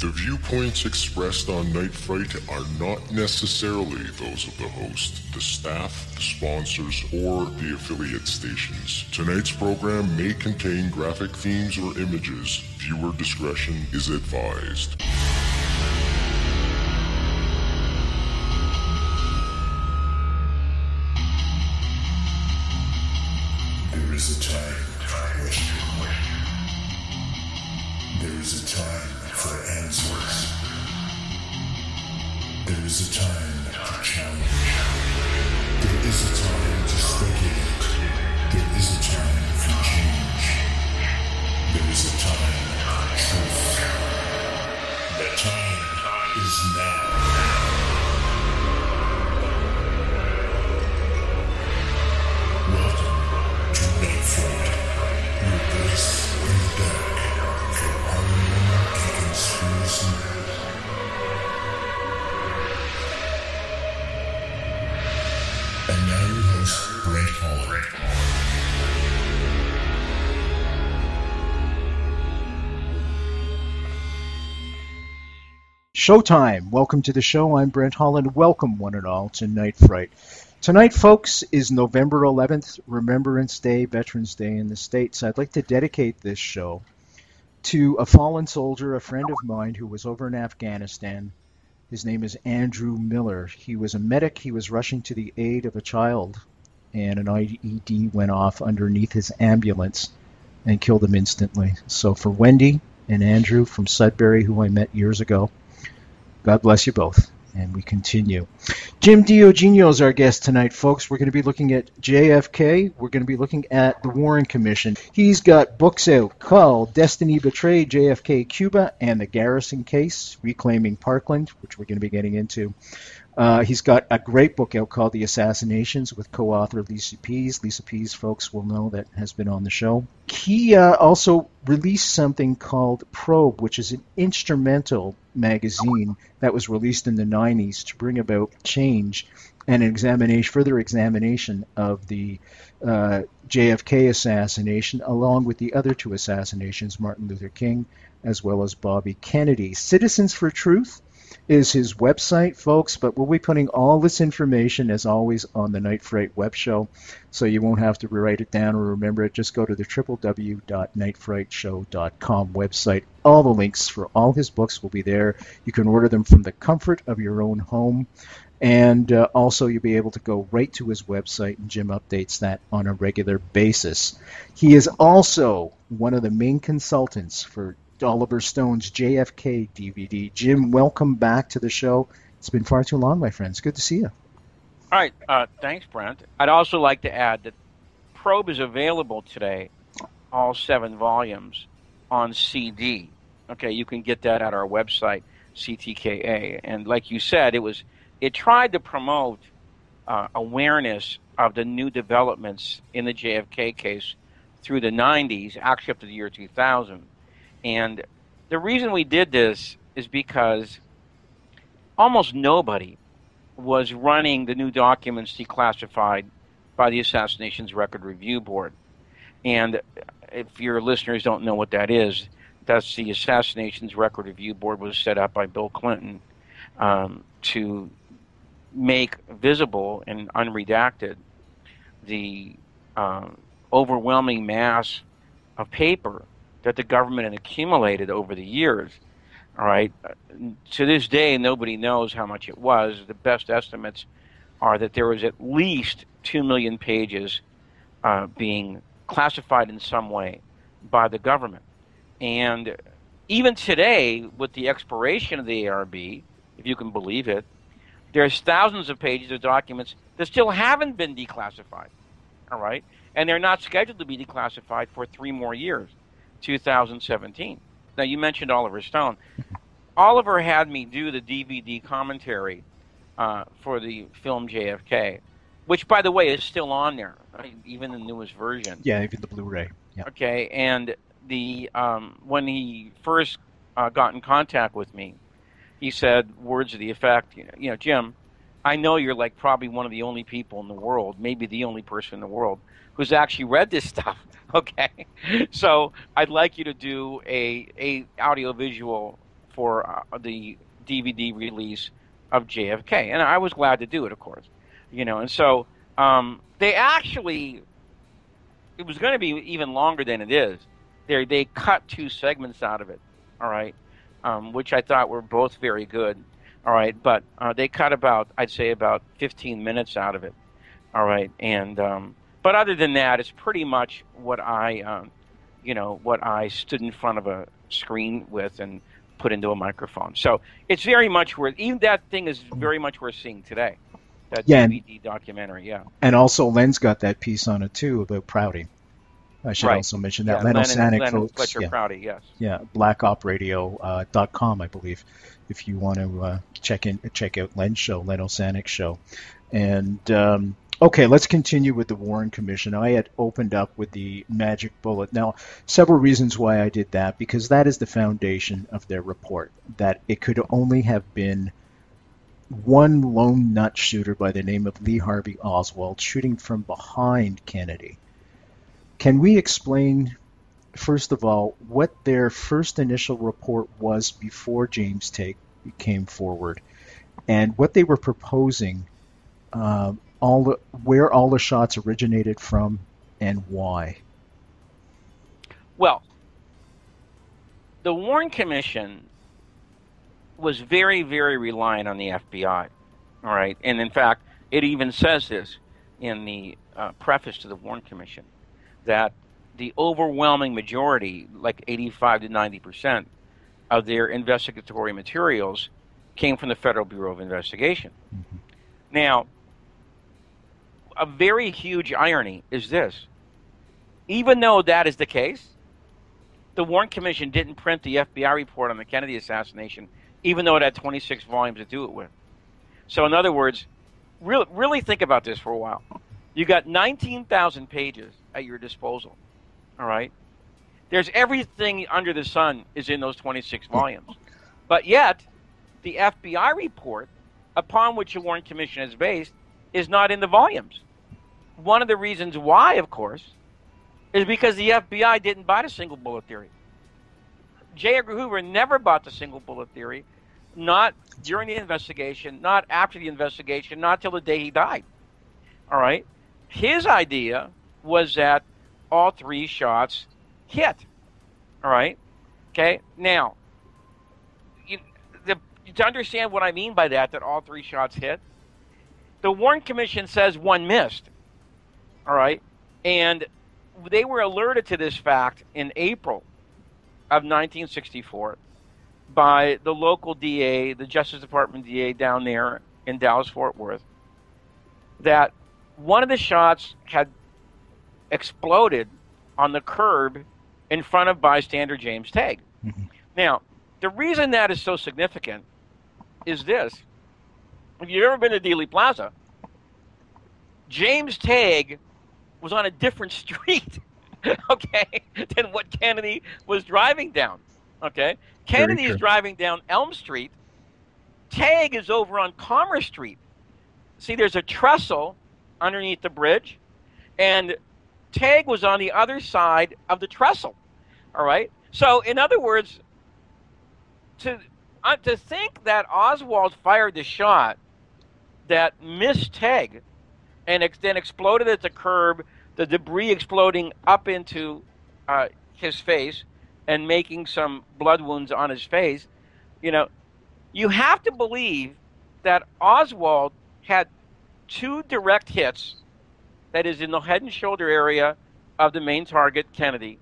The viewpoints expressed on Night Fright are not necessarily those of the host, the staff, the sponsors, or the affiliate stations. Tonight's program may contain graphic themes or images. Viewer discretion is advised. Showtime. Welcome to the show. I'm Brent Holland. Welcome, one and all, to Night Fright. Tonight, folks, is November 11th, Remembrance Day, Veterans Day in the States. I'd like to dedicate this show to a fallen soldier, a friend of mine who was over in Afghanistan. His name is Andrew Miller. He was a medic. He was rushing to the aid of a child, and an IED went off underneath his ambulance and killed him instantly. So, for Wendy and Andrew from Sudbury, who I met years ago, God bless you both. And we continue. Jim DiEugenio is our guest tonight, folks. We're going to be looking at JFK. We're going to be looking at the Warren Commission. He's got books out called Destiny Betrayed, JFK Cuba, and the Garrison Case, Reclaiming Parkland, which we're going to be getting into. Uh, he's got a great book out called The Assassinations with co-author Lisa Pease. Lisa Pease, folks will know that has been on the show. He uh, also released something called Probe, which is an instrumental magazine that was released in the 90s to bring about change and an examination, further examination of the uh, JFK assassination, along with the other two assassinations, Martin Luther King as well as Bobby Kennedy. Citizens for Truth is his website, folks, but we'll be putting all this information, as always, on the Night Fright web show, so you won't have to write it down or remember it. Just go to the www.nightfrightshow.com website. All the links for all his books will be there. You can order them from the comfort of your own home. And uh, also, you'll be able to go right to his website, and Jim updates that on a regular basis. He is also one of the main consultants for Oliver Stone's JFK DVD. Jim, welcome back to the show. It's been far too long, my friends. Good to see you. All right. Uh, thanks, Brent. I'd also like to add that Probe is available today, all seven volumes, on CD. Okay, you can get that at our website, CTKA. And like you said, it was it tried to promote uh, awareness of the new developments in the JFK case through the 90s, actually up to the year 2000. And the reason we did this is because almost nobody was running the new documents declassified by the Assassinations Record Review Board. And if your listeners don't know what that is, that's the Assassinations Record Review Board was set up by Bill Clinton um, to make visible and unredacted the uh, overwhelming mass of paper that the government had accumulated over the years. All right. To this day, nobody knows how much it was. The best estimates are that there was at least 2 million pages uh, being classified in some way by the government. And even today, with the expiration of the ARB, if you can believe it, there's thousands of pages of documents that still haven't been declassified. All right. And they're not scheduled to be declassified for three more years. 2017. Now, you mentioned Oliver Stone. Oliver had me do the DVD commentary uh, for the film JFK, which, by the way, is still on there, right? even the newest version. Yeah, even the Blu-ray. Yeah. Okay, and the um, when he first uh, got in contact with me, he said words to the effect, you know, Jim, I know you're like probably one of the only people in the world, maybe the only person in the world who's actually read this stuff. Okay, so I'd like you to do a a audiovisual for uh, the DVD release of JFK, and I was glad to do it, of course. You know, and so um, they actually it was going to be even longer than it is. They they cut two segments out of it. All right, um, which I thought were both very good. All right, but uh, they cut about I'd say about 15 minutes out of it. All right, and um, but other than that, it's pretty much what I, um, you know, what I stood in front of a screen with and put into a microphone. So it's very much worth. Even that thing is very much worth seeing today. That Yeah, and- documentary, yeah. And also, Len's got that piece on it too about Prouty. I should Right. also mention yeah that. Len Len Osanic, Len folks. Fletcher yeah, Prouty, yes. yeah, blackopradio.com, uh, dot com, I believe, if you want to uh, check in, check out Len's show, Len Osanic's show. And um, okay, let's continue with the Warren Commission. I had opened up with the magic bullet. Now, several reasons why I did that because that is the foundation of their report. That it could only have been one lone nut shooter by the name of Lee Harvey Oswald shooting from behind Kennedy. Can we explain, first of all, what their first initial report was before James Tague came forward, and what they were proposing, uh, all the, where all the shots originated from, and why? Well, the Warren Commission was very, very reliant on the FBI. All right, and in fact, it even says this in the uh, preface to the Warren Commission that the overwhelming majority, like 85 to 90 percent, of their investigatory materials came from the Federal Bureau of Investigation. Now, a very huge irony is this: even though that is the case, the Warren Commission didn't print the FBI report on the Kennedy assassination, even though it had 26 volumes to do it with. So, in other words, really, really think about this for a while. You got 19,000 pages at your disposal. All right, there's everything under the sun is in those 26 volumes, but yet the FBI report, upon which the Warren Commission is based, is not in the volumes. One of the reasons why, of course, is because the FBI didn't buy the single bullet theory. J. Edgar Hoover never bought the single bullet theory, not during the investigation, not after the investigation, not till the day he died. All right? His idea was that all three shots hit. All right? Okay? Now, you, the, to understand what I mean by that, that all three shots hit, the Warren Commission says one missed. All right? And they were alerted to this fact in April of 1964 by the local DA, the Justice Department DA down there in Dallas Fort Worth, that one of the shots had exploded on the curb in front of bystander James Tague. Mm-hmm. Now, the reason that is so significant is this. If you've ever been to Dealey Plaza, James Tague was on a different street, okay, than what Kennedy was driving down. Okay, Kennedy is driving down Elm Street. Tague is over on Commerce Street. See, there's a trestle underneath the bridge, and Tague was on the other side of the trestle. All right. So, in other words, to uh, to think that Oswald fired the shot that missed Tague and ex- then exploded at the curb, the debris exploding up into uh, his face and making some blood wounds on his face, you know, you have to believe that Oswald had two direct hits, that is in the head and shoulder area of the main target, Kennedy.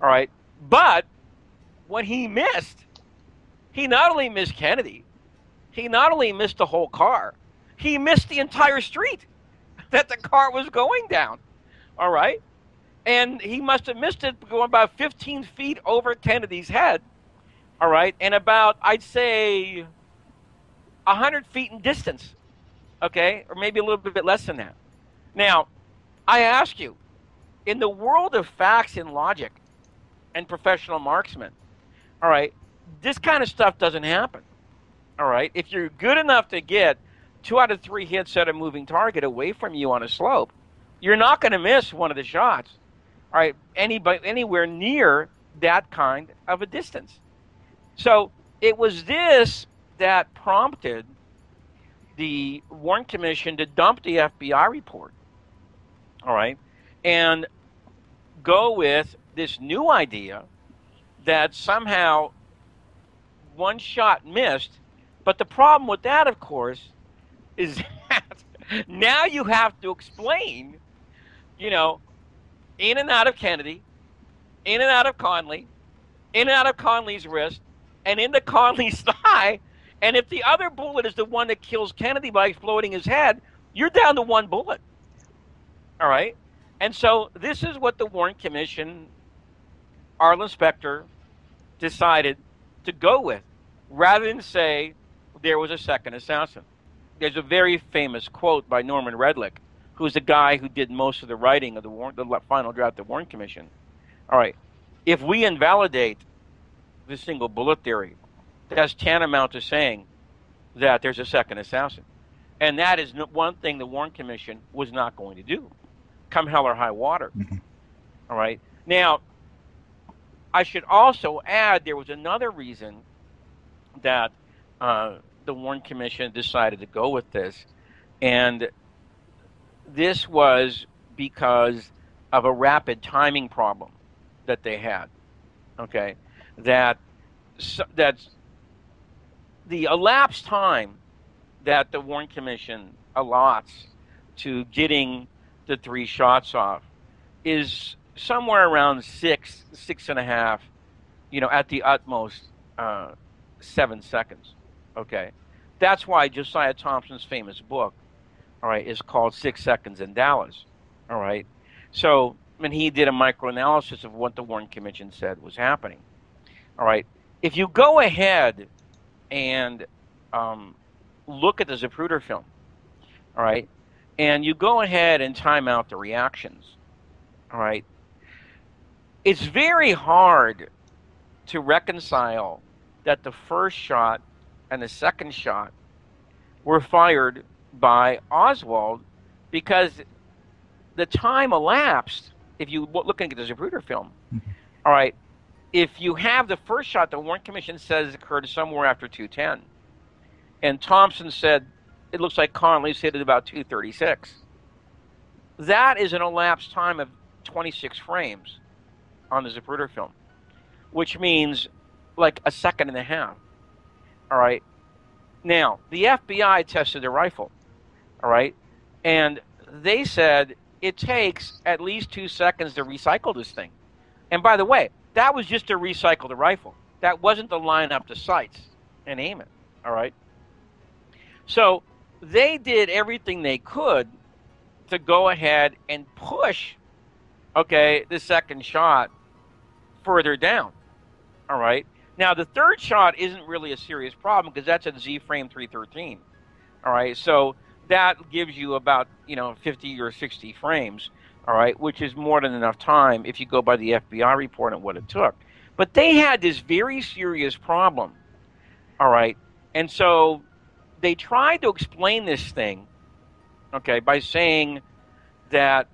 All right. But when he missed, he not only missed Kennedy, he not only missed the whole car, he missed the entire street that the car was going down. All right. And he must have missed it going about 15 feet over Kennedy's head. All right. And about, I'd say, 100 feet in distance. Okay. Or maybe a little bit less than that. Now, I ask you, in the world of facts and logic and professional marksmen, all right, this kind of stuff doesn't happen. All right. If you're good enough to get two out of three hits at a moving target away from you on a slope, you're not going to miss one of the shots. All right, anybody anywhere near that kind of a distance. So it was this that prompted the Warren Commission to dump the FBI report. All right. And go with this new idea that somehow one shot missed. But the problem with that, of course, is that now you have to explain, you know, in and out of Kennedy, in and out of Connally, in and out of Connally's wrist, and into Connally's thigh. And if the other bullet is the one that kills Kennedy by exploding his head, you're down to one bullet. All right? And so this is what the Warren Commission, Arlen Specter, decided to go with, rather than say there was a second assassin. There's a very famous quote by Norman Redlich, who's the guy who did most of the writing of the, Warren, the final draft of the Warren Commission. All right, if we invalidate the single bullet theory, that's tantamount to saying that there's a second assassin. And that is one thing the Warren Commission was not going to do come hell or high water. Mm-hmm. All right. Now, I should also add there was another reason that uh, the Warren Commission decided to go with this, and this was because of a rapid timing problem that they had. Okay, that that the elapsed time that the Warren Commission allots to getting the three shots off is somewhere around six, six and a half, you know, at the utmost, uh, seven seconds. Okay. That's why Josiah Thompson's famous book, all right, is called Six Seconds in Dallas. All right. So, when he did a microanalysis of what the Warren Commission said was happening. All right. If you go ahead and um, look at the Zapruder film, all right, and you go ahead and time out the reactions. All right. It's very hard to reconcile that the first shot and the second shot were fired by Oswald because the time elapsed. If you look at the Zapruder film, mm-hmm. all right, if you have the first shot, the Warren Commission says occurred somewhere after 210, and Thompson said it looks like Connally's hit at about 236. That is an elapsed time of 26 frames on the Zapruder film, which means like a second and a half. All right. Now, the FBI tested the rifle. All right. And they said it takes at least two seconds to recycle this thing. And by the way, that was just to recycle the rifle. That wasn't to line up the sights and aim it. All right. So they did everything they could to go ahead and push, okay, the second shot further down. All right. Now, the third shot isn't really a serious problem because that's at Z frame 313. All right. So that gives you about, you know, 50 or 60 frames. All right. Which is more than enough time if you go by the FBI report and what it took. But they had this very serious problem. All right. And so they tried to explain this thing, okay, by saying that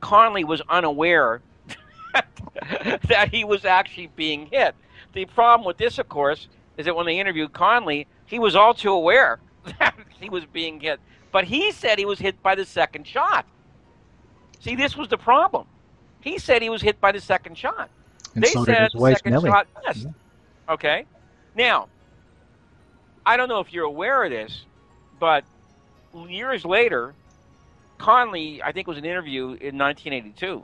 Connally was unaware that he was actually being hit. The problem with this, of course, is that when they interviewed Connally, he was all too aware that he was being hit. But he said he was hit by the second shot. See, this was the problem. He said he was hit by the second shot. And they so said the second Millie. shot missed. Yeah. Okay. Now, I don't know if you're aware of this, but years later, Connally, I think, was an interview in 1982.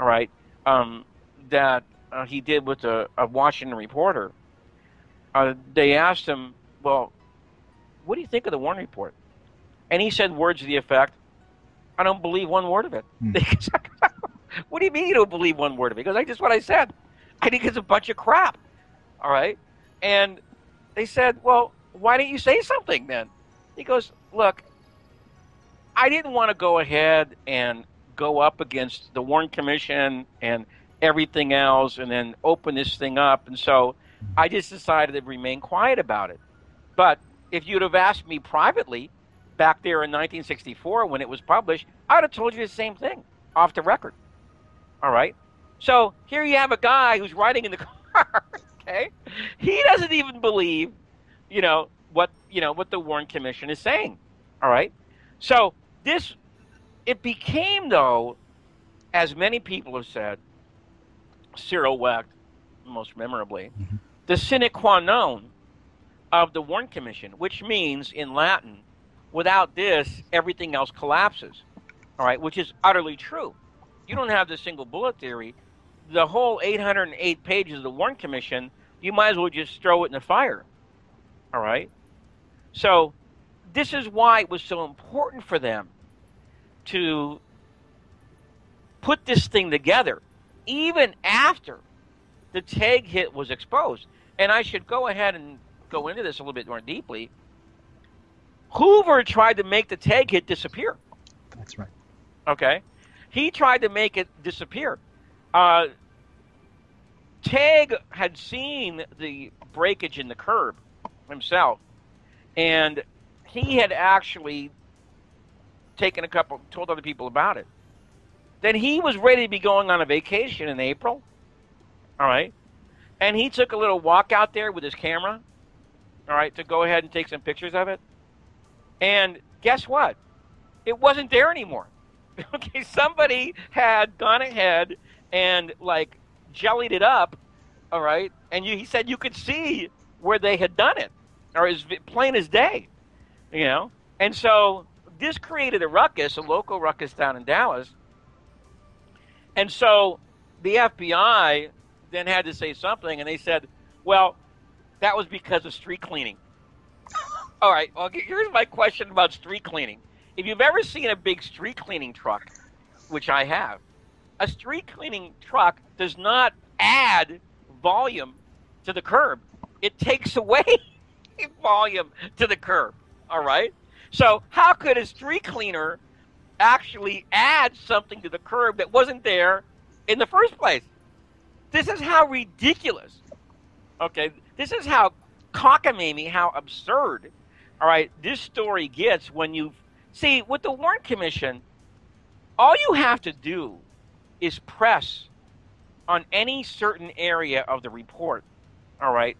All right, um, that uh, he did with a, a Washington reporter. Uh, they asked him, "Well, what do you think of the Warren report?" And he said words to the effect, "I don't believe one word of it." Hmm. what do you mean you don't believe one word of it? Because I just what I said. I think it's a bunch of crap. All right, and they said, well, why didn't you say something then? He goes, look, I didn't want to go ahead and go up against the Warren Commission and everything else and then open this thing up. And so I just decided to remain quiet about it. But if you'd have asked me privately back there in 1964 when it was published, I'd have told you the same thing off the record. All right? So here you have a guy who's riding in the car, okay? he doesn't even believe, you know what you know what the Warren Commission is saying. All right, so this it became though, as many people have said, Cyril Wecht, most memorably, mm-hmm. the sine qua non of the Warren Commission, which means in Latin, without this, everything else collapses. All right, which is utterly true. You don't have the single bullet theory. The whole 808 pages of the Warren Commission, you might as well just throw it in the fire. All right? So, this is why it was so important for them to put this thing together, even after the Tague hit was exposed. And I should go ahead and go into this a little bit more deeply. Hoover tried to make the Tague hit disappear. That's right. Okay. He tried to make it disappear. Uh, Tague had seen the breakage in the curb himself, and he had actually taken a couple, told other people about it. Then he was ready to be going on a vacation in April. All right. And he took a little walk out there with his camera, all right, to go ahead and take some pictures of it. And guess what? It wasn't there anymore. okay, somebody had gone ahead and like jellied it up, all right, and you, he said you could see where they had done it, or as plain as day, you know. And so this created a ruckus, a local ruckus down in Dallas. And so the FBI then had to say something, and they said, well, that was because of street cleaning. All right, well, here's my question about street cleaning. If you've ever seen a big street cleaning truck, which I have, a street cleaning truck does not add volume to the curb. It takes away volume to the curb. All right? So, how could a street cleaner actually add something to the curb that wasn't there in the first place? This is how ridiculous. Okay, this is how cockamamie, how absurd. All right, this story gets when you See, with the Warren Commission, all you have to do is press on any certain area of the report. All right.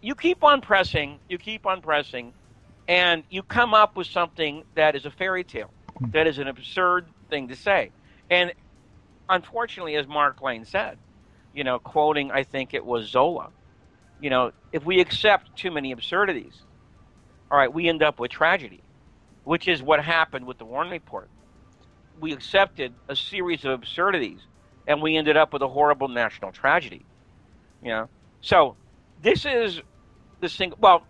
You keep on pressing, you keep on pressing, and you come up with something that is a fairy tale. That is an absurd thing to say. And unfortunately, as Mark Lane said, you know, quoting, I think it was Zola, you know, if we accept too many absurdities, all right, we end up with tragedy which is what happened with the Warren Report. We accepted a series of absurdities, and we ended up with a horrible national tragedy. You know, so this is the single. Well,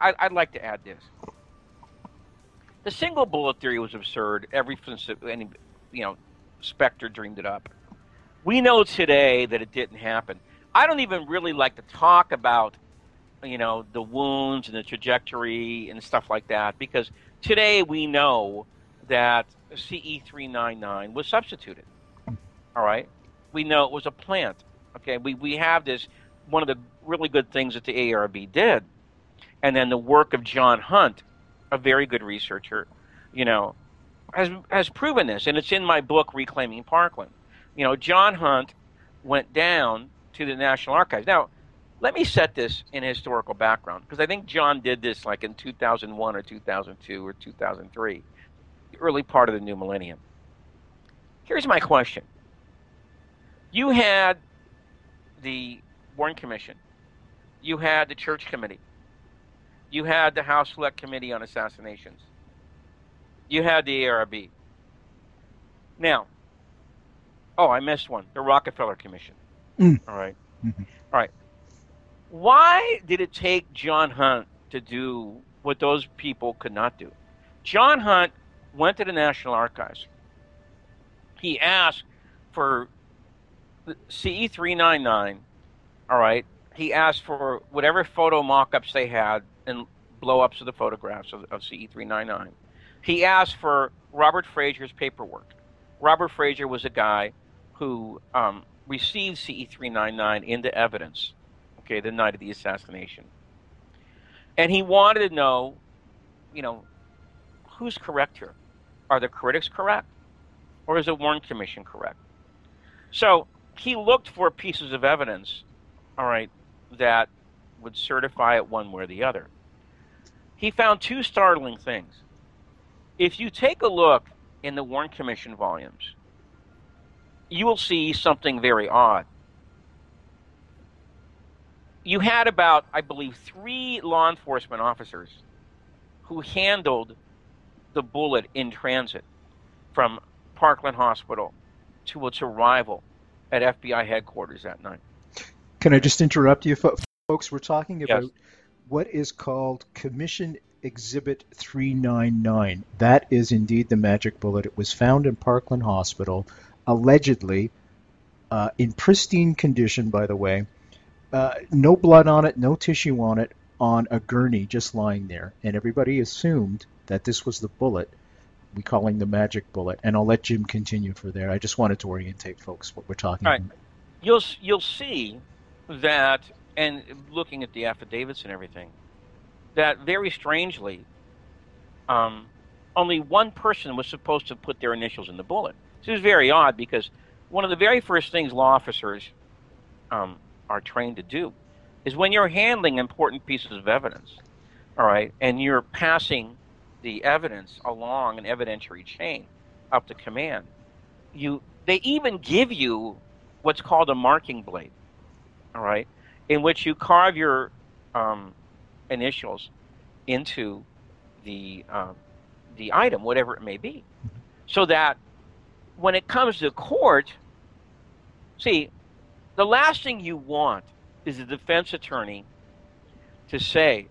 I, I'd like to add this. The single bullet theory was absurd ever since any, you know, Specter dreamed it up. We know today that it didn't happen. I don't even really like to talk about, you know, the wounds and the trajectory and stuff like that because Today we know that CE399 was substituted. All right? We know it was a plant. Okay, we, we have this, one of the really good things that the ARB did. And then the work of John Hunt, a very good researcher, you know, has, has proven this. And it's in my book, Reclaiming Parkland. You know, John Hunt went down to the National Archives. Now, let me set this in historical background because I think John did this like in 2001 or 2002 or 2003, the early part of the new millennium. Here's my question You had the Warren Commission, you had the Church Committee, you had the House Select Committee on Assassinations, you had the ARB. Now, oh, I missed one the Rockefeller Commission. Mm. All right. mm-hmm. All right why did it take John Hunt to do what those people could not do? John Hunt went to the National Archives. He asked for CE 399, all right. He asked for whatever photo mock ups they had and blow ups of the photographs of, of CE 399. He asked for Robert Frazier's paperwork. Robert Frazier was a guy who um, received CE 399 into evidence okay, the night of the assassination. And he wanted to know, you know, who's correct here? Are the critics correct? Or is the Warren Commission correct? So he looked for pieces of evidence, all right, that would certify it one way or the other. He found two startling things. If you take a look in the Warren Commission volumes, you will see something very odd. You had about, I believe, three law enforcement officers who handled the bullet in transit from Parkland Hospital to its arrival at FBI headquarters that night. Can I just interrupt you, folks? We're talking about Yes. What is called Commission Exhibit 399. That is indeed the magic bullet. It was found in Parkland Hospital, allegedly uh, in pristine condition, by the way. Uh, no blood on it, no tissue on it, on a gurney just lying there. And everybody assumed that this was the bullet. We calling the magic bullet, and I'll let Jim continue for there. I just wanted to orientate folks what we're talking All right. about. You'll you'll see that, and looking at the affidavits and everything, that very strangely, um, only one person was supposed to put their initials in the bullet. This is very odd because one of the very first things law officers um, are trained to do is when you're handling important pieces of evidence, all right, and you're passing the evidence along an evidentiary chain up to command, you they even give you what's called a marking blade, all right, in which you carve your um, initials into the um, the item, whatever it may be, so that when it comes to court, see, the last thing you want is a defense attorney to say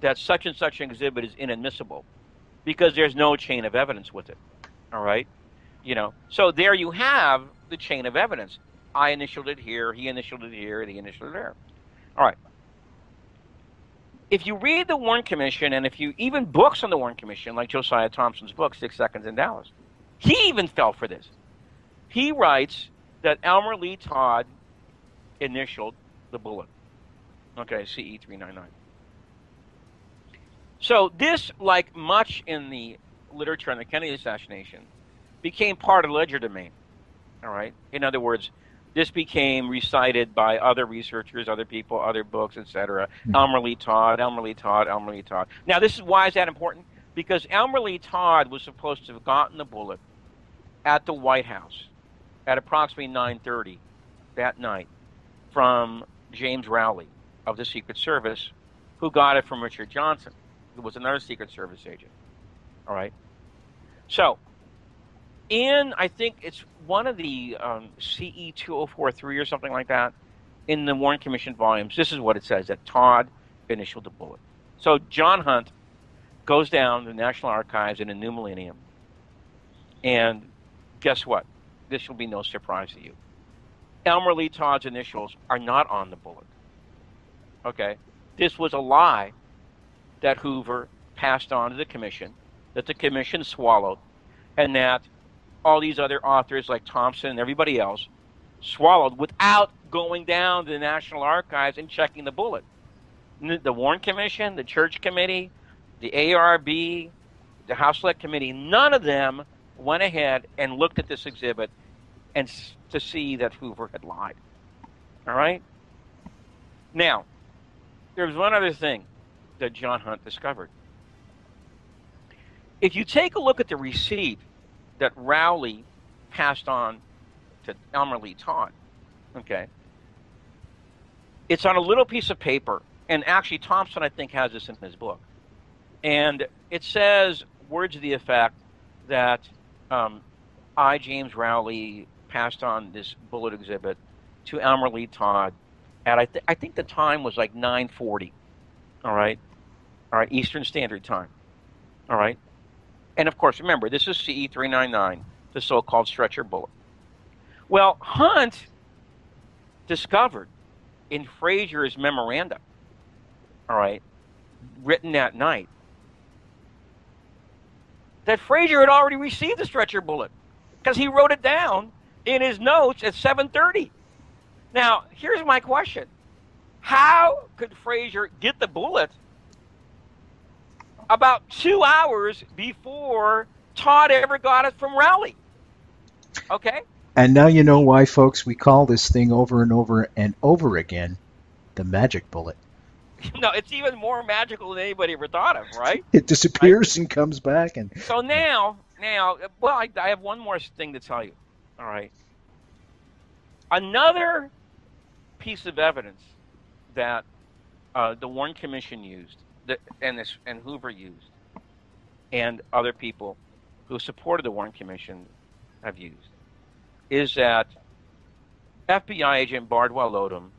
that such and such an exhibit is inadmissible because there's no chain of evidence with it. All right? You know, so there you have the chain of evidence. I initialed it here, he initialed it here, and he initialed it there. All right. If you read the Warren Commission, and if you even books on the Warren Commission, like Josiah Thompson's book, Six Seconds in Dallas, he even fell for this. He writes that Elmer Lee Todd initialed the bullet. Okay, CE 399. So this, like much in the literature on the Kennedy assassination, became part of legerdemain. All right. In other words, this became recited by other researchers, other people, other books, etc. Hmm. Elmer Lee Todd, Elmer Lee Todd, Elmer Lee Todd. Now, this is why is that important? Because Elmer Lee Todd was supposed to have gotten the bullet at the White House at approximately 9:30 that night from James Rowley of the Secret Service, who got it from Richard Johnson, who was another Secret Service agent. All right. So, in I think it's one of the um, CE 2043 or something like that, in the Warren Commission volumes, this is what it says that Todd initialed the bullet. So John Hunt goes down to the National Archives in a new millennium, and guess what? This will be no surprise to you. Elmer Lee Todd's initials are not on the bullet. Okay? This was a lie that Hoover passed on to the commission, that the commission swallowed, and that all these other authors like Thompson and everybody else swallowed without going down to the National Archives and checking the bullet. The Warren Commission, the Church Committee, the ARB, the House Select Committee, none of them went ahead and looked at this exhibit and to see that Hoover had lied. All right? Now, there's one other thing that John Hunt discovered. If you take a look at the receipt that Rowley passed on to Elmer Lee Todd, okay, it's on a little piece of paper, and actually Thompson, I think, has this in his book. And it says words to the effect that um, I, James Rowley, passed on this bullet exhibit to Elmer Lee Todd at I, th- I think the time was like 9:40. All right, all right, Eastern Standard Time. All right, and of course, remember this is CE 399, the so-called stretcher bullet. Well, Hunt discovered in Frazier's memoranda, all right, written that night, that Frazier had already received the stretcher bullet because he wrote it down in his notes at 7:30. Now, here's my question: How could Frazier get the bullet about two hours before Todd ever got it from Rowley? Okay, And now you know why, folks, we call this thing over and over and over again the magic bullet. no, it's even more magical than anybody ever thought of, right? It disappears and comes back, and So now, now, well, I, I have one more thing to tell you. All right. Another piece of evidence that uh, the Warren Commission used, and this and Hoover used, and other people who supported the Warren Commission have used, is that FBI agent Bardwell Odum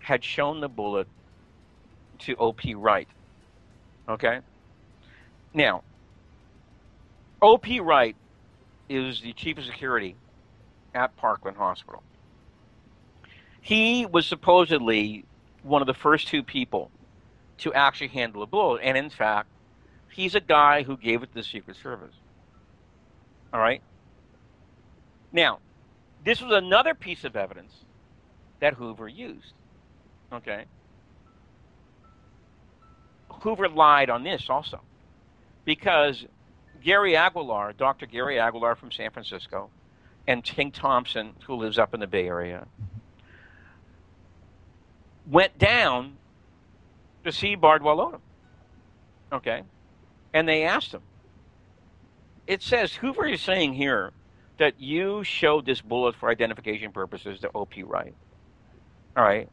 had shown the bullet to O.P. Wright. Okay. Now, O.P. Wright is the chief of security at Parkland Hospital. He was supposedly one of the first two people to actually handle a bullet, and in fact, he's a guy who gave it to the Secret Service. All right? Now, this was another piece of evidence that Hoover used. Okay? Hoover lied on this also because Gary Aguilar, Dr. Gary Aguilar from San Francisco, and Tink Thompson, who lives up in the Bay Area, went down to see Bardwell Odum. Okay? And they asked him. It says, Hoover is saying here that you showed this bullet for identification purposes to O.P. Wright. All right?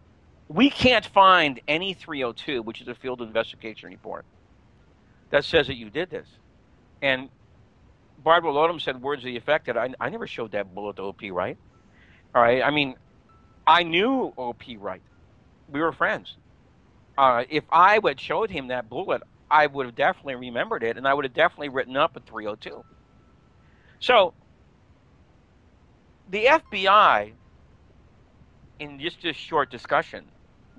We can't find any 302, which is a field investigation report, that says that you did this. And Bardwell Odum said words to the effect that I, I never showed that bullet to OP Wright. All right. I mean, I knew OP Wright. We were friends. Uh, if I would showed him that bullet, I would have definitely remembered it, and I would have definitely written up a 302. So, the FBI, in just this short discussion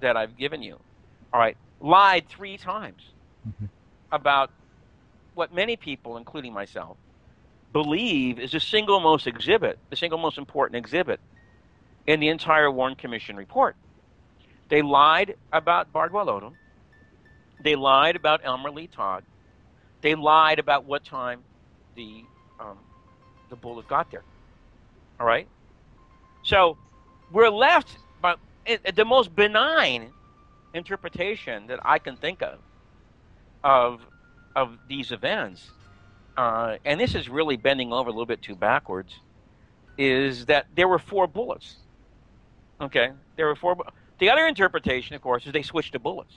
that I've given you, all right, lied three times mm-hmm. about what many people, including myself, believe is the single most exhibit, the single most important exhibit in the entire Warren Commission report. They lied about Bardwell Odum. They lied about Elmer Lee Todd. They lied about what time the um, the bullet got there. All right. So we're left by the most benign interpretation that I can think of of of these events, uh, and this is really bending over a little bit too backwards, is that there were four bullets. Okay, there were four. Bu- the other interpretation, of course, is they switched to bullets,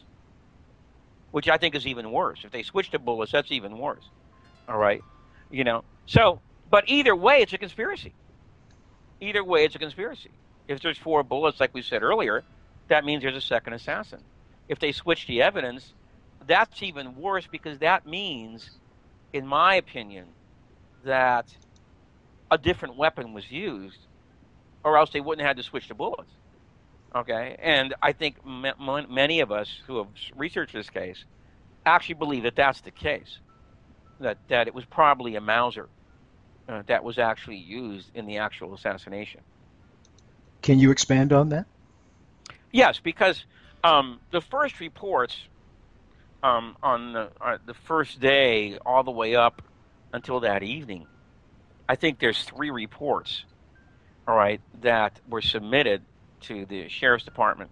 which I think is even worse. If they switched to bullets, that's even worse. All right, you know. So, but either way, it's a conspiracy. Either way, it's a conspiracy. If there's four bullets, like we said earlier, that means there's a second assassin. If they switch the evidence, that's even worse because that means, in my opinion, that a different weapon was used, or else they wouldn't have had to switch the bullets. Okay, and I think m- many of us who have researched this case actually believe that that's the case. That that it was probably a Mauser uh, that was actually used in the actual assassination. Can you expand on that? Yes, because um, the first reports um, on the, uh, the first day all the way up until that evening, I think there's three reports, all right, that were submitted to the sheriff's department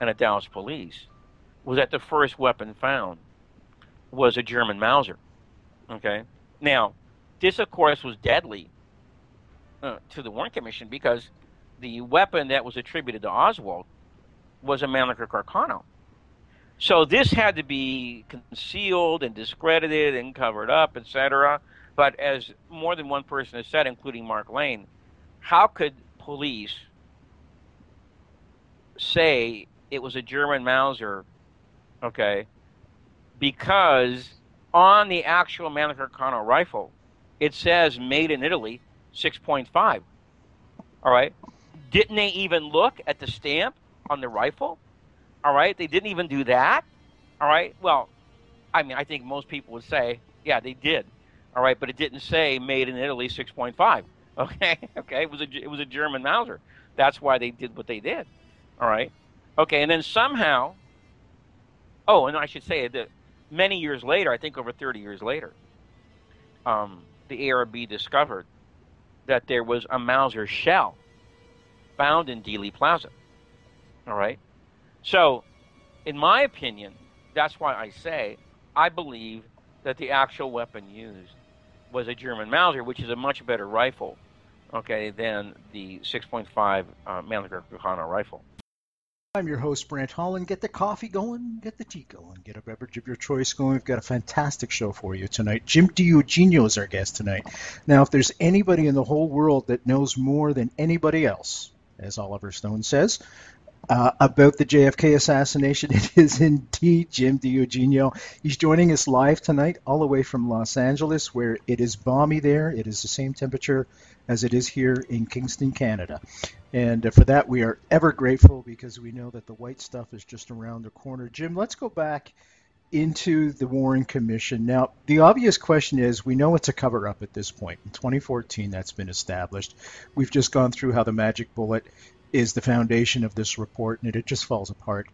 and the Dallas police. Was that the first weapon found was a German Mauser? Okay, now this, of course, was deadly uh, to the Warren Commission because the weapon that was attributed to Oswald was a Mannlicher Carcano. So this had to be concealed and discredited and covered up, etc. But as more than one person has said, including Mark Lane, how could police say it was a German Mauser, okay, because on the actual Mannlicher Carcano rifle, it says made in Italy, 6.5. All right. Didn't they even look at the stamp on the rifle? All right, they didn't even do that. All right, well, I mean, I think most people would say, yeah, they did. All right, but it didn't say made in Italy 6.5. Okay, okay, it was a it was a German Mauser. That's why they did what they did. All right, okay, and then somehow, oh, and I should say that many years later, I think over 30 years later, um, the ARB discovered that there was a Mauser shell found in Dealey Plaza. All right, so in my opinion, that's why I say I believe that the actual weapon used was a German Mauser, which is a much better rifle, okay, than the 6.5 uh, Mannlicher Carcano rifle. I'm your host, Brent Holland. Get the coffee going, get the tea going, get a beverage of your choice going. We've got a fantastic show for you tonight. Jim DiEugenio is our guest tonight. Now, if there's anybody in the whole world that knows more than anybody else, as Oliver Stone says, uh, about the JFK assassination. It is indeed Jim DiEugenio. He's joining us live tonight, all the way from Los Angeles, where it is balmy there. It is the same temperature as it is here in Kingston, Canada. And uh, for that, we are ever grateful because we know that the white stuff is just around the corner. Jim, let's go back into the Warren Commission. Now, the obvious question is we know it's a cover up at this point. In 2014, that's been established. We've just gone through how the magic bullet is the foundation of this report, and it just falls apart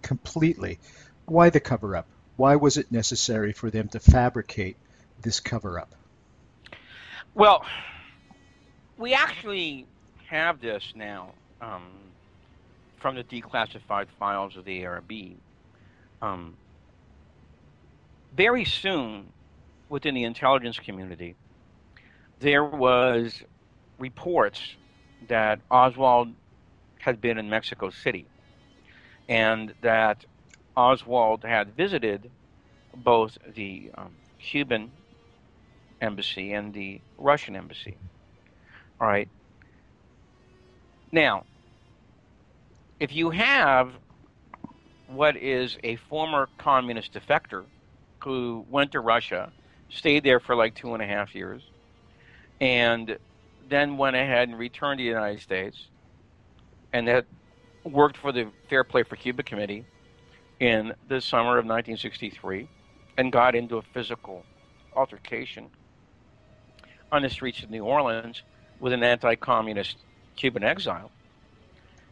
completely. Why the cover up? Why was it necessary for them to fabricate this cover up? Well, we actually have this now um, from the declassified files of the ARB. Um, very soon, within the intelligence community, there was reports that Oswald had been in Mexico City, and that Oswald had visited both the um, Cuban embassy and the Russian embassy. All right. Now, if you have what is a former communist defector who went to Russia, stayed there for like two and a half years, and then went ahead and returned to the United States, and that worked for the Fair Play for Cuba Committee in the summer of 1963 and got into a physical altercation on the streets of New Orleans with an anti communist Cuban exile.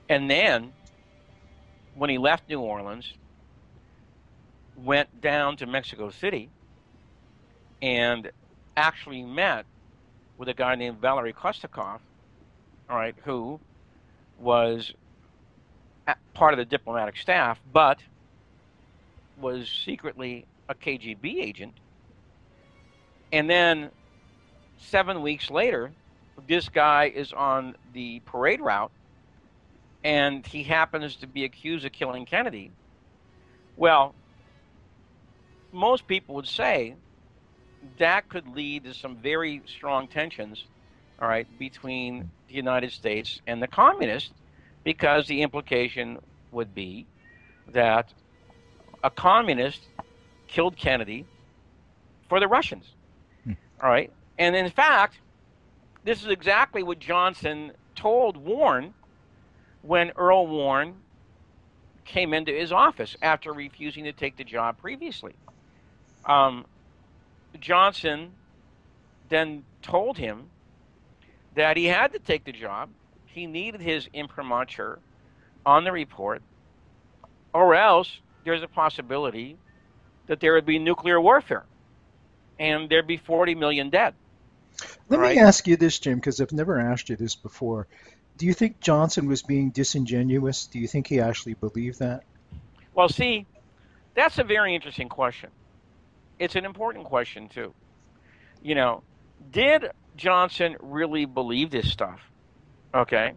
And then, when he left New Orleans, went down to Mexico City and actually met with a guy named Valery Kostikov, all right, who was part of the diplomatic staff, but was secretly a KGB agent. And then seven weeks later, this guy is on the parade route and he happens to be accused of killing Kennedy. Well, most people would say that could lead to some very strong tensions, all right, between the United States and the communists because the implication would be that a communist killed Kennedy for the Russians. Hmm. All right. And in fact, this is exactly what Johnson told Warren when Earl Warren came into his office after refusing to take the job previously. Um, Johnson then told him that he had to take the job. He needed his imprimatur on the report, or else there's a possibility that there would be nuclear warfare and there'd be 40 million dead. Let right? me ask you this, Jim, because I've never asked you this before. Do you think Johnson was being disingenuous? Do you think he actually believed that? Well, see, that's a very interesting question. It's an important question, too. You know, did Johnson really believe this stuff? Okay.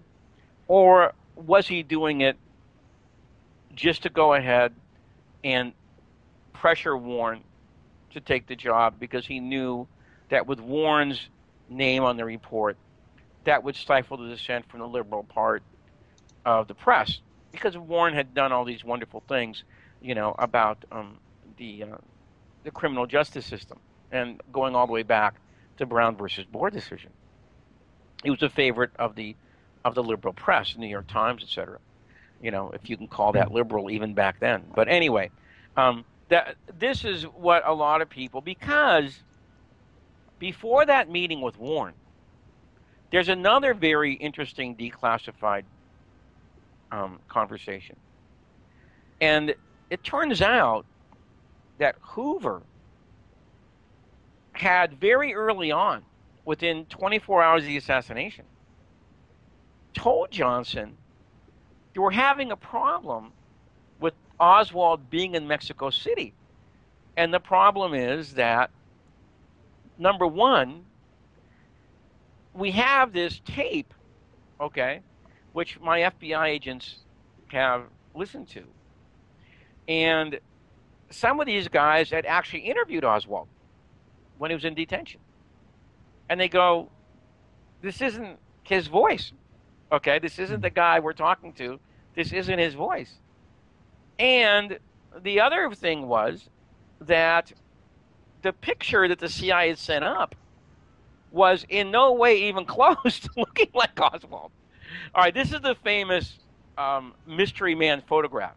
Or was he doing it just to go ahead and pressure Warren to take the job because he knew that with Warren's name on the report, that would stifle the dissent from the liberal part of the press because Warren had done all these wonderful things, you know, about um, the uh, the criminal justice system and going all the way back to Brown versus Board decision. He was a favorite of the of the liberal press, New York Times, etc. You know, if you can call that liberal even back then. But anyway, um, that this is what a lot of people because before that meeting with Warren, there's another very interesting declassified um, conversation, and it turns out that Hoover had very early on, within 24 hours of the assassination, told Johnson you were having a problem with Oswald being in Mexico City. And the problem is that, number one, we have this tape, okay, which my FBI agents have listened to. And some of these guys had actually interviewed Oswald when he was in detention. And they go, This isn't his voice. Okay, this isn't the guy we're talking to. This isn't his voice. And the other thing was that the picture that the CIA had sent up was in no way even close to looking like Oswald. All right, this is the famous um, Mystery Man photograph.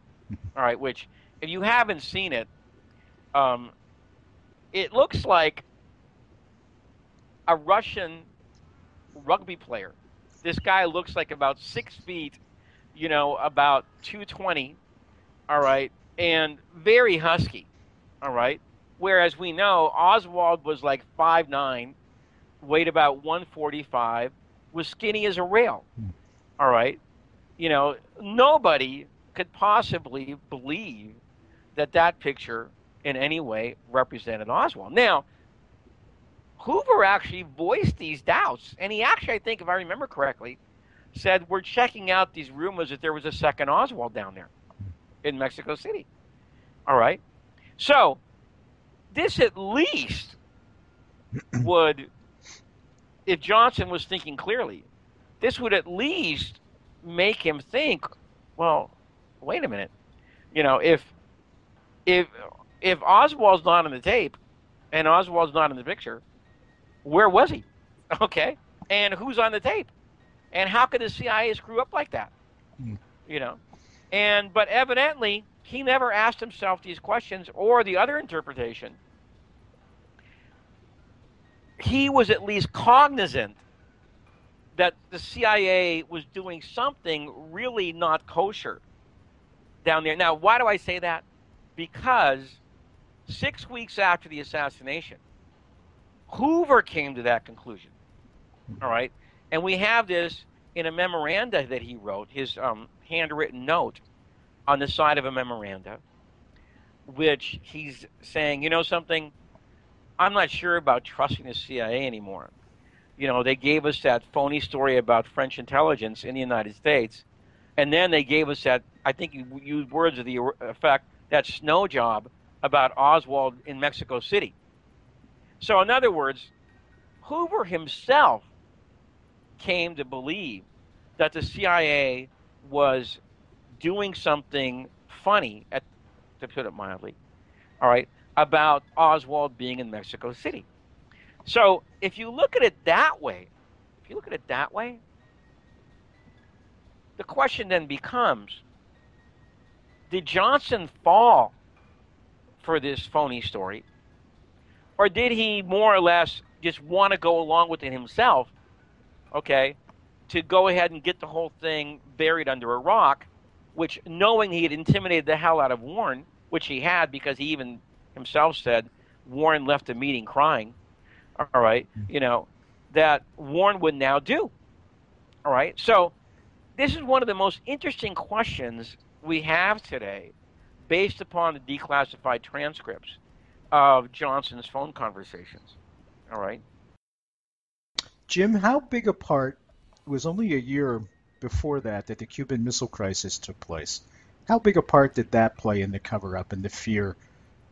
All right, which if you haven't seen it, um, it looks like a Russian rugby player. This guy looks like about six feet, you know, about 220, all right, and very husky, all right. Whereas we know Oswald was like five nine, weighed about 145, was skinny as a rail, hmm. all right. You know, nobody could possibly believe that that picture in any way represented Oswald. Now, Hoover actually voiced these doubts, and he actually, I think, if I remember correctly, said we're checking out these rumors that there was a second Oswald down there in Mexico City. All right, so this at least would, if Johnson was thinking clearly, this would at least make him think, well, wait a minute, you know, if if if Oswald's not on the tape and Oswald's not in the picture, where was he? Okay, and who's on the tape? And how could the CIA screw up like that? Mm. You know, and but evidently he never asked himself these questions or the other interpretation. He was at least cognizant that the CIA was doing something really not kosher down there. Now, why do I say that? Because six weeks after the assassination, Hoover came to that conclusion. All right. And we have this in a memoranda that he wrote, his um, handwritten note on the side of a memoranda, which he's saying, you know something, I'm not sure about trusting the CIA anymore. You know, they gave us that phony story about French intelligence in the United States, and then they gave us that, I think you used words of the effect, that snow job about Oswald in Mexico City. So, in other words, Hoover himself came to believe that the CIA was doing something funny, at, to put it mildly, all right, about Oswald being in Mexico City. So, if you look at it that way, if you look at it that way, the question then becomes did Johnson fall for this phony story? Or did he more or less just want to go along with it himself, okay, to go ahead and get the whole thing buried under a rock, which knowing he had intimidated the hell out of Warren, which he had because he even himself said Warren left the meeting crying, all right, mm-hmm. you know, that Warren would now do. All right, so this is one of the most interesting questions we have today based upon the declassified transcripts of Johnson's phone conversations. All right. Jim, how big a part was only a year before that that the Cuban Missile Crisis took place? How big a part did that play in the cover up and the fear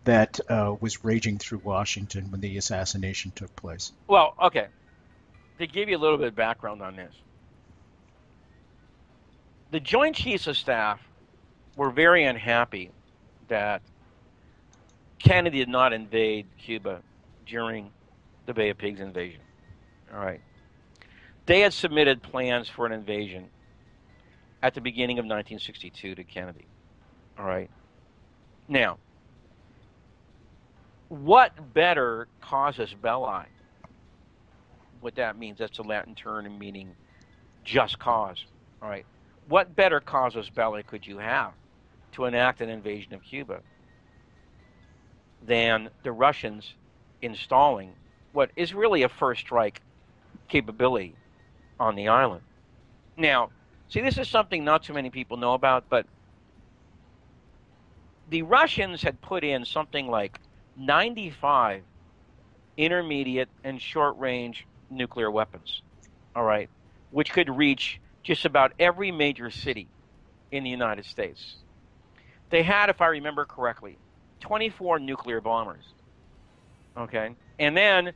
that uh, was raging through Washington when the assassination took place? Well, okay. To give you a little bit of background on this, the Joint Chiefs of Staff were very unhappy that Kennedy did not invade Cuba during the Bay of Pigs invasion. All right. They had submitted plans for an invasion at the beginning of 1962 to Kennedy. All right. Now, what better casus belli? What that means, that's a Latin term meaning just cause. All right. What better casus belli could you have to enact an invasion of Cuba than the Russians installing what is really a first strike capability on the island. Now, see, this is something not too many people know about, but the Russians had put in something like 95 intermediate and short range nuclear weapons, all right, which could reach just about every major city in the United States. They had, if I remember correctly, 24 nuclear bombers. Okay? And then,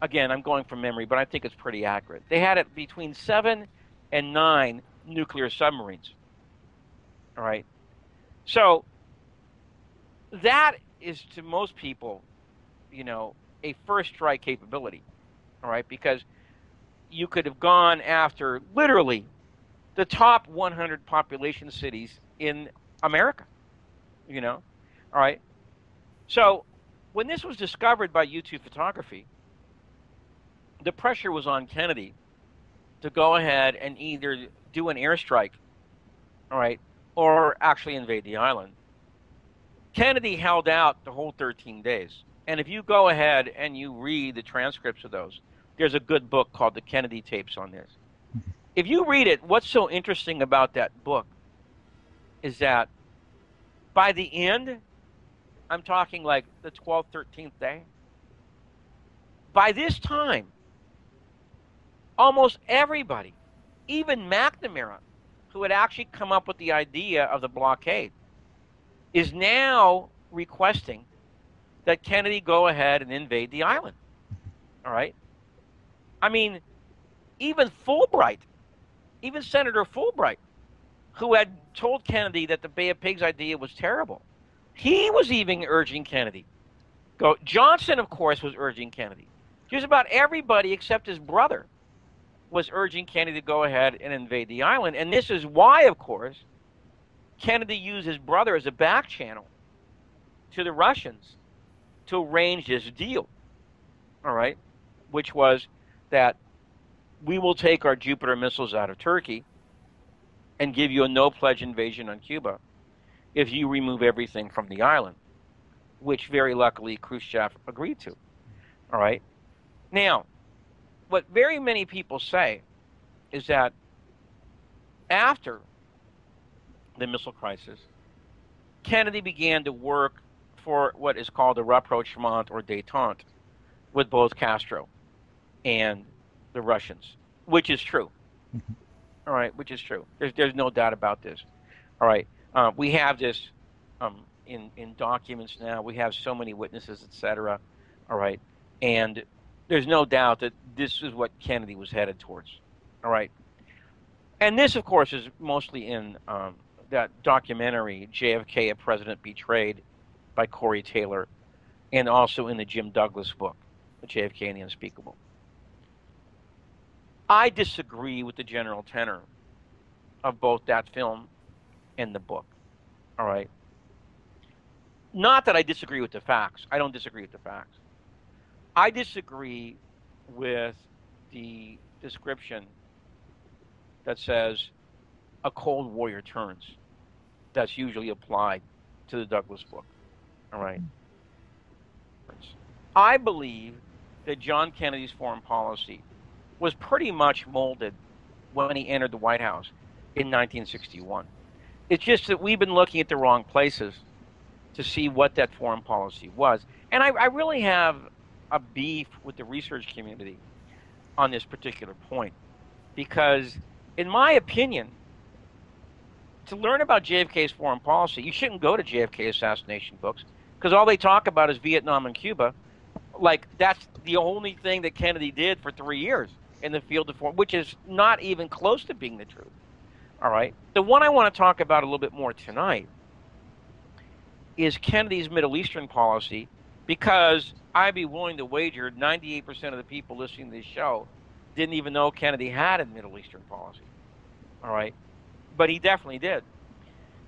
again, I'm going from memory, but I think it's pretty accurate. They had it between seven and nine nuclear submarines. All right? So, that is to most people, you know, a first strike capability. All right? Because you could have gone after literally the top 100 population cities in America. You know? All right? So, when this was discovered by U-2 photography, the pressure was on Kennedy to go ahead and either do an airstrike, all right, or actually invade the island. Kennedy held out the whole 13 days. And if you go ahead and you read the transcripts of those, there's a good book called The Kennedy Tapes on this. Mm-hmm. If you read it, what's so interesting about that book is that by the end, I'm talking like the 12th, 13th day, by this time, almost everybody, even McNamara, who had actually come up with the idea of the blockade, is now requesting that Kennedy go ahead and invade the island. All right? I mean, even Fulbright, even Senator Fulbright, who had told Kennedy that the Bay of Pigs idea was terrible, he was even urging Kennedy. Go. Johnson, of course, was urging Kennedy. Just about everybody except his brother was urging Kennedy to go ahead and invade the island. And this is why, of course, Kennedy used his brother as a back channel to the Russians to arrange this deal. All right? Which was that we will take our Jupiter missiles out of Turkey and give you a no pledge invasion on Cuba if you remove everything from the island, which very luckily Khrushchev agreed to. All right? Now, what very many people say is that after the missile crisis, Kennedy began to work for what is called a rapprochement or détente with both Castro and the Russians, which is true. Mm-hmm. All right, which is true. There's there's no doubt about this. All right, uh, we have this um, in in documents now. We have so many witnesses, etc. All right, and there's no doubt that this is what Kennedy was headed towards. All right, and this, of course, is mostly in um, that documentary JFK, a President Betrayed, by Cory Taylor, and also in the Jim Douglas book, JFK and the Unspeakable. I disagree with the general tenor of both that film and the book. All right. Not that I disagree with the facts. I don't disagree with the facts. I disagree with the description that says a Cold warrior turns. That's usually applied to the Douglas book. All right. I believe that John Kennedy's foreign policy was pretty much molded when he entered the White House in 1961. It's just that we've been looking at the wrong places to see what that foreign policy was. And I, I really have a beef with the research community on this particular point because, in my opinion, to learn about JFK's foreign policy, you shouldn't go to JFK assassination books because all they talk about is Vietnam and Cuba. Like that's the only thing that Kennedy did for three years in the field of foreign, which is not even close to being the truth. All right. The one I want to talk about a little bit more tonight is Kennedy's Middle Eastern policy, because I'd be willing to wager 98% of the people listening to this show didn't even know Kennedy had a Middle Eastern policy. All right. But he definitely did.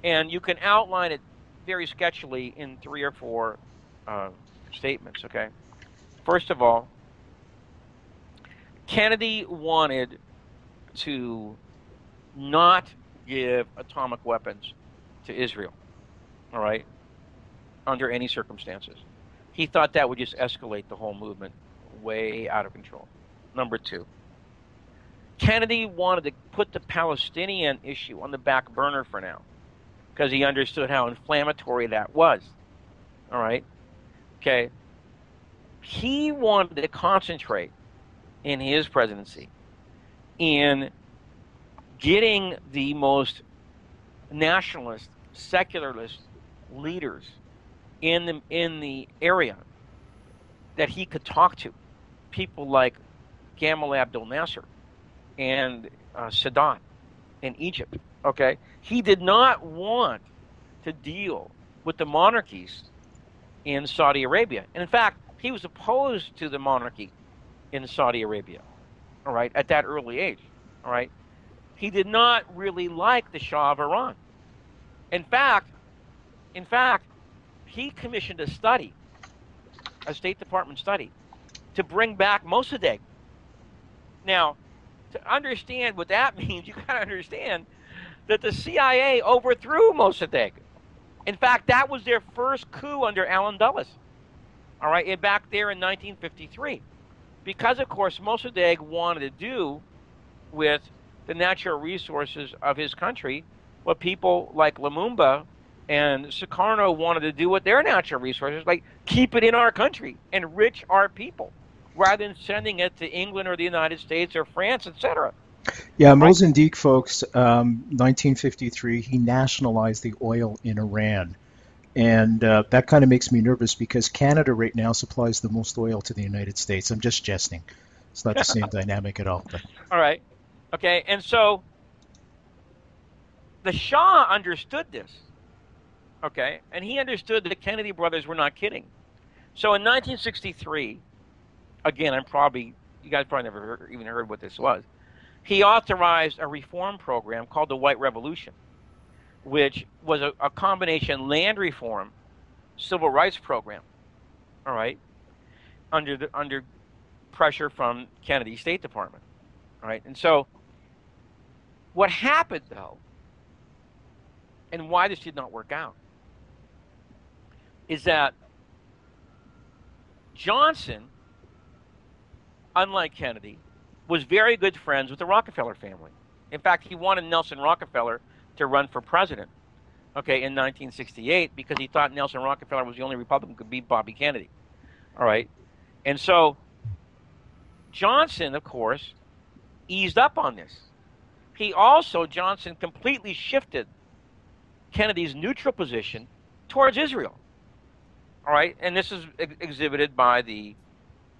And you can outline it very sketchily in three or four uh, statements. Okay, first of all, Kennedy wanted to not give atomic weapons to Israel. All right, under any circumstances, he thought that would just escalate the whole movement way out of control. Number two. Kennedy wanted to put the Palestinian issue on the back burner for now because he understood how inflammatory that was. All right? Okay. He wanted to concentrate in his presidency in getting the most nationalist, secularist leaders in the in the area that he could talk to, people like Gamal Abdel Nasser and uh, Sadat in Egypt. Okay, he did not want to deal with the monarchies in Saudi Arabia. And in fact, he was opposed to the monarchy in Saudi Arabia. All right, at that early age. All right, he did not really like the Shah of Iran. In fact, in fact, he commissioned a study, a State Department study, to bring back Mossadegh. Now, to understand what that means, you got to understand that the CIA overthrew Mossadegh. In fact, that was their first coup under Allen Dulles. All right, back there in 1953, because of course Mossadegh wanted to do with the natural resources of his country what people like Lumumba and Sukarno wanted to do with their natural resources, like keep it in our country, and enrich our people, rather than sending it to England or the United States or France, etc. Yeah, Mossadegh, folks, um, 1953, he nationalized the oil in Iran. And uh, that kind of makes me nervous because Canada right now supplies the most oil to the United States. I'm just jesting. It's not the same dynamic at all. But. All right. Okay. And so the Shah understood this. Okay. And he understood that the Kennedy brothers were not kidding. So in 1963, again, I'm probably, you guys probably never heard, even heard what this was he authorized a reform program called the White Revolution, which was a, a combination land reform, civil rights program. All right, under the under pressure from Kennedy State Department. All right, and so what happened though, and why this did not work out, is that Johnson, unlike Kennedy, was very good friends with the Rockefeller family. In fact, he wanted Nelson Rockefeller to run for president, okay, in 1968 because he thought Nelson Rockefeller was the only Republican who could beat Bobby Kennedy. All right. And so Johnson, of course, eased up on this. He also, Johnson, completely shifted Kennedy's neutral position towards Israel. All right. And this is ex- exhibited by the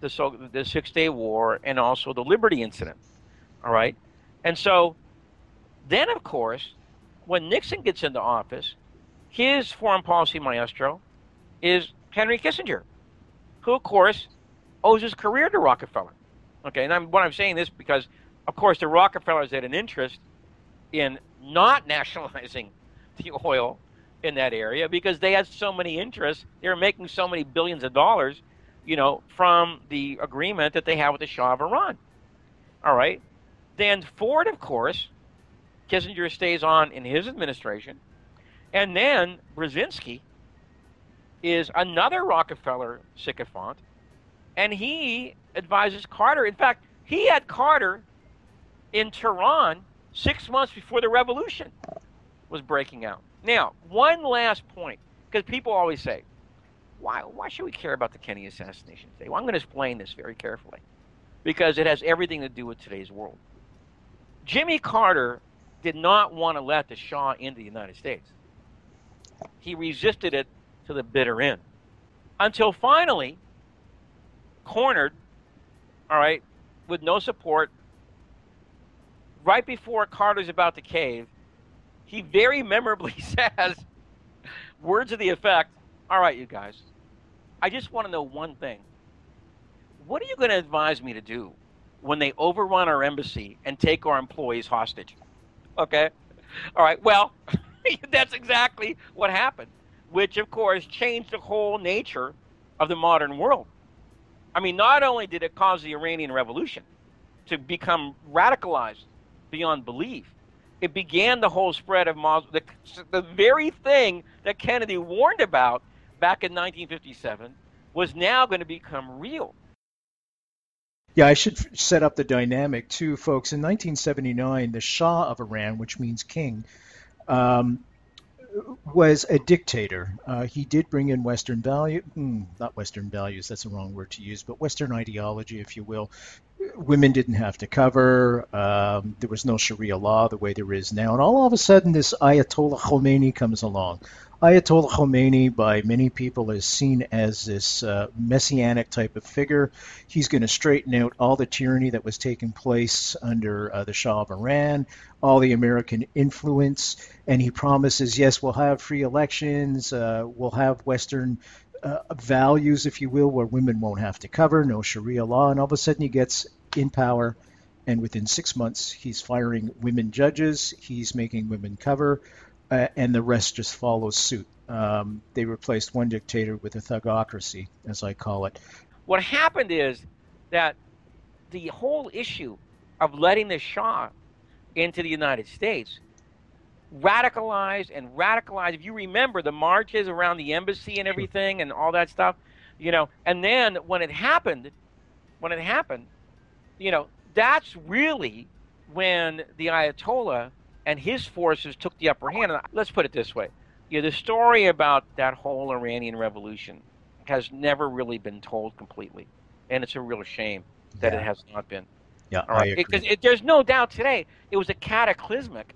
the, so, the Six Day War and also the Liberty Incident. All right? And so then, of course, when Nixon gets into office, his foreign policy maestro is Henry Kissinger, who, of course, owes his career to Rockefeller. Okay, and I'm, what I'm saying this because, of course, the Rockefellers had an interest in not nationalizing the oil in that area because they had so many interests. They were making so many billions of dollars you know, from the agreement that they had with the Shah of Iran. All right. Then Ford, of course, Kissinger stays on in his administration. And then Brzezinski is another Rockefeller sycophant. And he advises Carter. In fact, he had Carter in Tehran six months before the revolution was breaking out. Now, one last point, because people always say, why, why should we care about the Kennedy assassination today? Well, I'm going to explain this very carefully because it has everything to do with today's world. Jimmy Carter did not want to let the Shah into the United States. He resisted it to the bitter end until finally, cornered, all right, with no support, right before Carter's about to cave, he very memorably says words of the effect, all right, you guys, I just want to know one thing. What are you going to advise me to do when they overrun our embassy and take our employees hostage? Okay? All right. Well, that's exactly what happened, which, of course, changed the whole nature of the modern world. I mean, not only did it cause the Iranian Revolution to become radicalized beyond belief, it began the whole spread of Muslim, the, the very thing that Kennedy warned about back in 1957 was now going to become real. Yeah, I should set up the dynamic too, folks. In 1979, the Shah of Iran, which means king, um, was a dictator. Uh, he did bring in Western value, hmm, not Western values. That's the wrong word to use, but Western ideology, if you will. Women didn't have to cover. Um, there was no Sharia law the way there is now, and all of a sudden, this Ayatollah Khomeini comes along. Ayatollah Khomeini, by many people, is seen as this uh, messianic type of figure. He's going to straighten out all the tyranny that was taking place under uh, the Shah of Iran, all the American influence, and he promises, yes, we'll have free elections, uh, we'll have Western uh, values, if you will, where women won't have to cover, no Sharia law, and all of a sudden he gets in power. And within six months, he's firing women judges. He's making women cover uh, and the rest just follows suit. Um, they replaced one dictator with a thugocracy, as I call it. What happened is that the whole issue of letting the Shah into the United States radicalized and radicalized. If you remember the marches around the embassy and everything and all that stuff, you know, and then when it happened, when it happened, you know, that's really when the Ayatollah and his forces took the upper hand. And let's put it this way: you know, the story about that whole Iranian Revolution has never really been told completely, and it's a real shame that Yeah. it has not been. Yeah, All right, because there's no doubt today it was a cataclysmic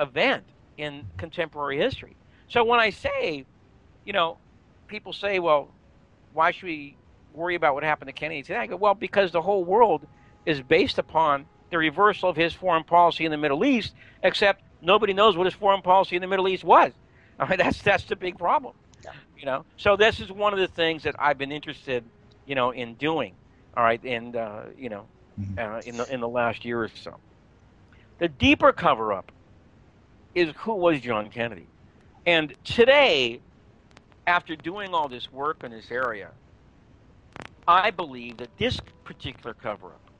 event in contemporary history. So when I say, you know, people say, well, why should we worry about what happened to Kennedy today? I go, well, because the whole world is based upon the reversal of his foreign policy in the Middle East, except nobody knows what his foreign policy in the Middle East was. I mean, that's that's the big problem. You know, so this is one of the things that I've been interested, you know, in doing. All right, and uh, you know, Mhm. uh, in the in the last year or so. The deeper cover up is who was John Kennedy, and today, after doing all this work in this area, I believe that this particular cover up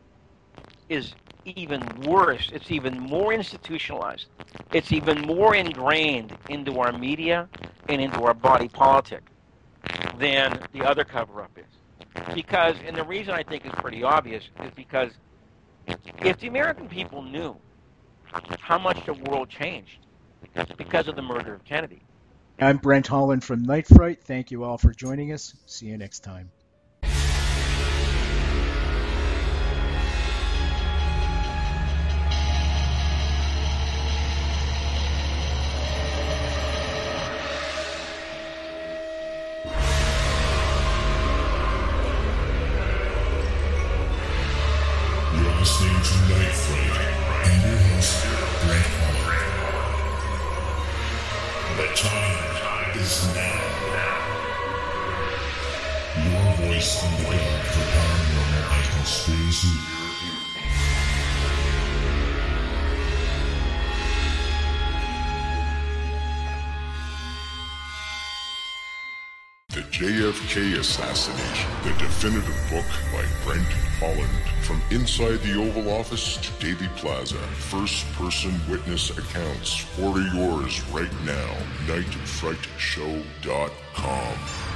is even worse. It's even more institutionalized. It's even more ingrained into our media and into our body politic than the other cover up is. Because, and the reason I think is pretty obvious is because if the American people knew how much the world changed because of the murder of Kennedy, I'm Brent Holland from Night Fright. Thank you all for joining us. See you next time. JFK Assassination, the definitive book by Brent Holland. From inside the Oval Office to Dealey Plaza, first person witness accounts. Order yours right now. NightFrightShow.com.